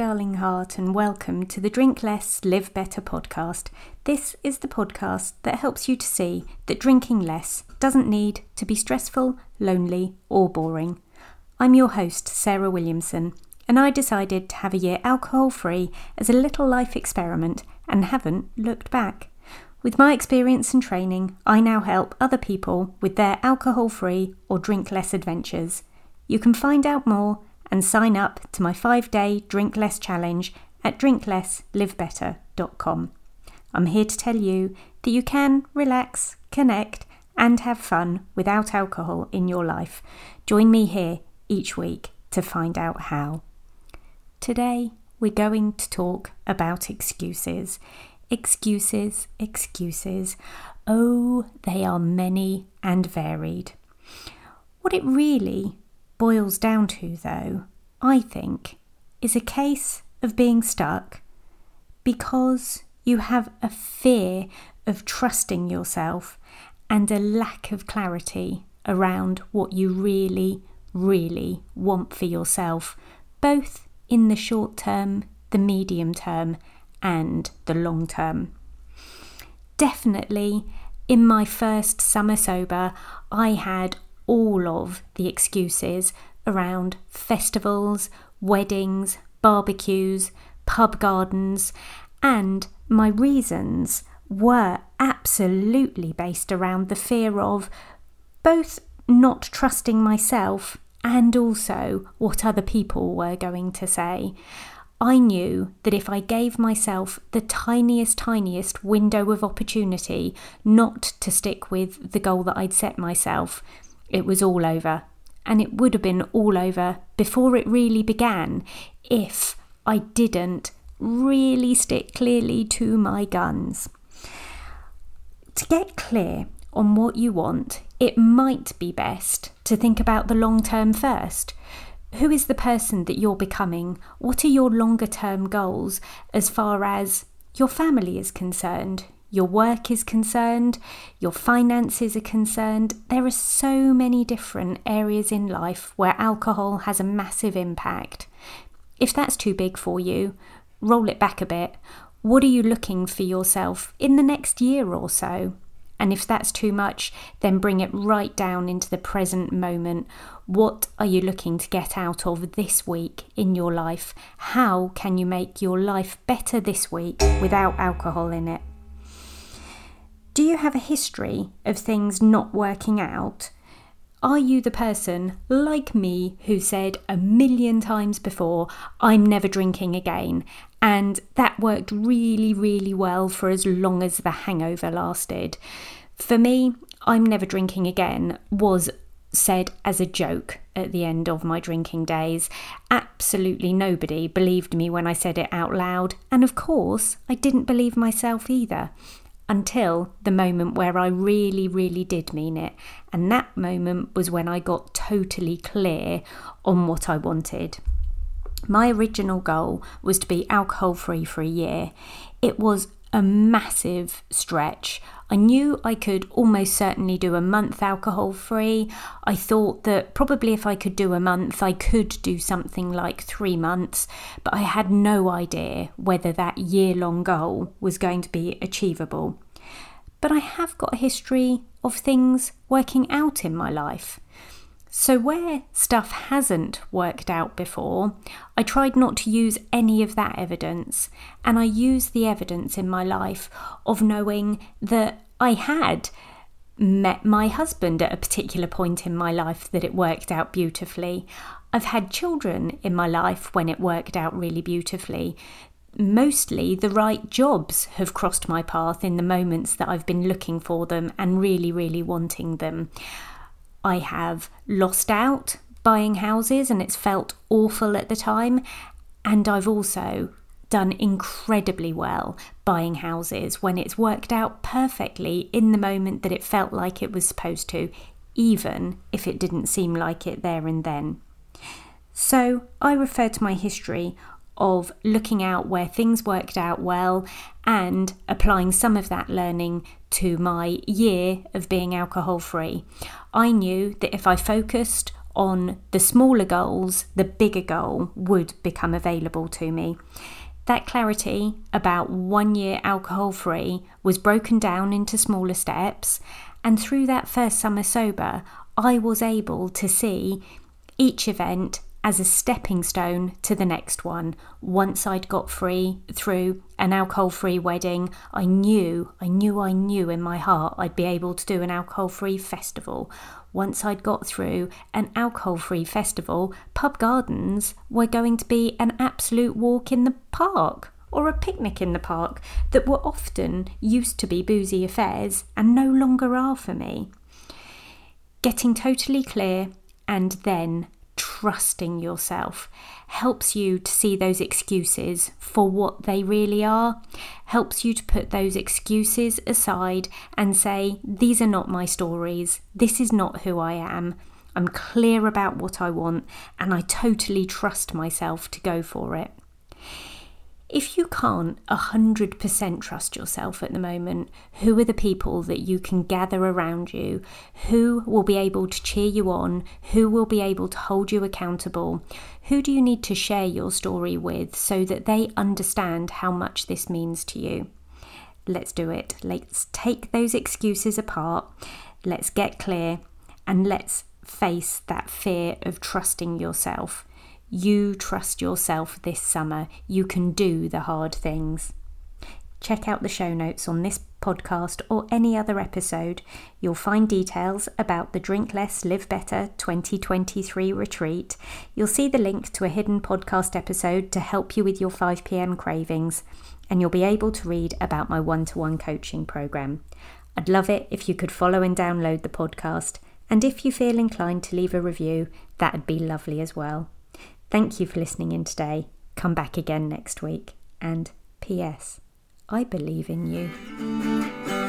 darling heart, and welcome to the Drink Less, Live Better podcast. This is the podcast that helps you to see that drinking less doesn't need to be stressful, lonely, or boring. I'm your host, Sarah Williamson, and I decided to have a year alcohol free as a little life experiment and haven't looked back. With my experience and training, I now help other people with their alcohol free or drink less adventures. You can find out more and sign up to my five day Drink Less challenge at drinklesslivebetter.com. I'm here to tell you that you can relax, connect, and have fun without alcohol in your life. Join me here each week to find out how. Today, we're going to talk about excuses. Excuses, excuses. Oh, they are many and varied. What it really boils down to, though, I think, is a case of being stuck because you have a fear of trusting yourself and a lack of clarity around what you really, really want for yourself, both in the short term, the medium term, and the long term. Definitely, in my first summer sober, I had all of the excuses around festivals, weddings, barbecues, pub gardens, and my reasons were absolutely based around the fear of both not trusting myself and also what other people were going to say. I knew that if I gave myself the tiniest, tiniest window of opportunity not to stick with the goal that I'd set myself, it was all over. And it would have been all over before it really began if I didn't really stick clearly to my guns. To get clear on what you want, it might be best to think about the long term first. Who is the person that you're becoming? What are your longer term goals as far as your family is concerned, your work is concerned, your finances are concerned. There are so many different areas in life where alcohol has a massive impact. If that's too big for you, roll it back a bit. What are you looking for yourself in the next year or so? And if that's too much, then bring it right down into the present moment. What are you looking to get out of this week in your life? How can you make your life better this week without alcohol in it? Do you have a history of things not working out? Are you the person, like me, who said a million times before, I'm never drinking again? And that worked really, really well for as long as the hangover lasted. For me, I'm never drinking again was said as a joke at the end of my drinking days. Absolutely nobody believed me when I said it out loud, and of course, I didn't believe myself either until the moment where I really, really did mean it. And that moment was when I got totally clear on what I wanted. My original goal was to be alcohol free for a year. It was a massive stretch. I knew I could almost certainly do a month alcohol free. I thought that probably if I could do a month, I could do something like three months, but I had no idea whether that year long goal was going to be achievable. But I have got a history of things working out in my life. So, where stuff hasn't worked out before, I tried not to use any of that evidence, and I used the evidence in my life of knowing that I had met my husband at a particular point in my life that it worked out beautifully. I've had children in my life when it worked out really beautifully. Mostly the right jobs have crossed my path in the moments that I've been looking for them and really, really wanting them. I have lost out buying houses and it's felt awful at the time. And I've also done incredibly well buying houses when it's worked out perfectly in the moment that it felt like it was supposed to, even if it didn't seem like it there and then. So I refer to my history of looking out where things worked out well and applying some of that learning to my year of being alcohol free. I knew that if I focused on the smaller goals, the bigger goal would become available to me. That clarity about one year alcohol free was broken down into smaller steps, and through that first summer sober, I was able to see each event as a stepping stone to the next one. Once I'd got free through an alcohol free wedding, I knew, I knew, I knew in my heart I'd be able to do an alcohol free festival. Once I'd got through an alcohol free festival, pub gardens were going to be an absolute walk in the park or a picnic in the park that were often used to be boozy affairs and no longer are for me. Getting totally clear and then trusting yourself helps you to see those excuses for what they really are, helps you to put those excuses aside and say, These are not my stories, this is not who I am. I'm clear about what I want, and I totally trust myself to go for it if you can't 100% trust yourself at the moment, who are the people that you can gather around you? Who will be able to cheer you on? Who will be able to hold you accountable? Who do you need to share your story with so that they understand how much this means to you? Let's do it. Let's take those excuses apart. Let's get clear and let's face that fear of trusting yourself. You trust yourself this summer. You can do the hard things. Check out the show notes on this podcast or any other episode. You'll find details about the Drink Less, Live Better 2023 retreat. You'll see the link to a hidden podcast episode to help you with your 5 pm cravings, and you'll be able to read about my one to one coaching program. I'd love it if you could follow and download the podcast, and if you feel inclined to leave a review, that'd be lovely as well. Thank you for listening in today. Come back again next week. And P.S. I believe in you.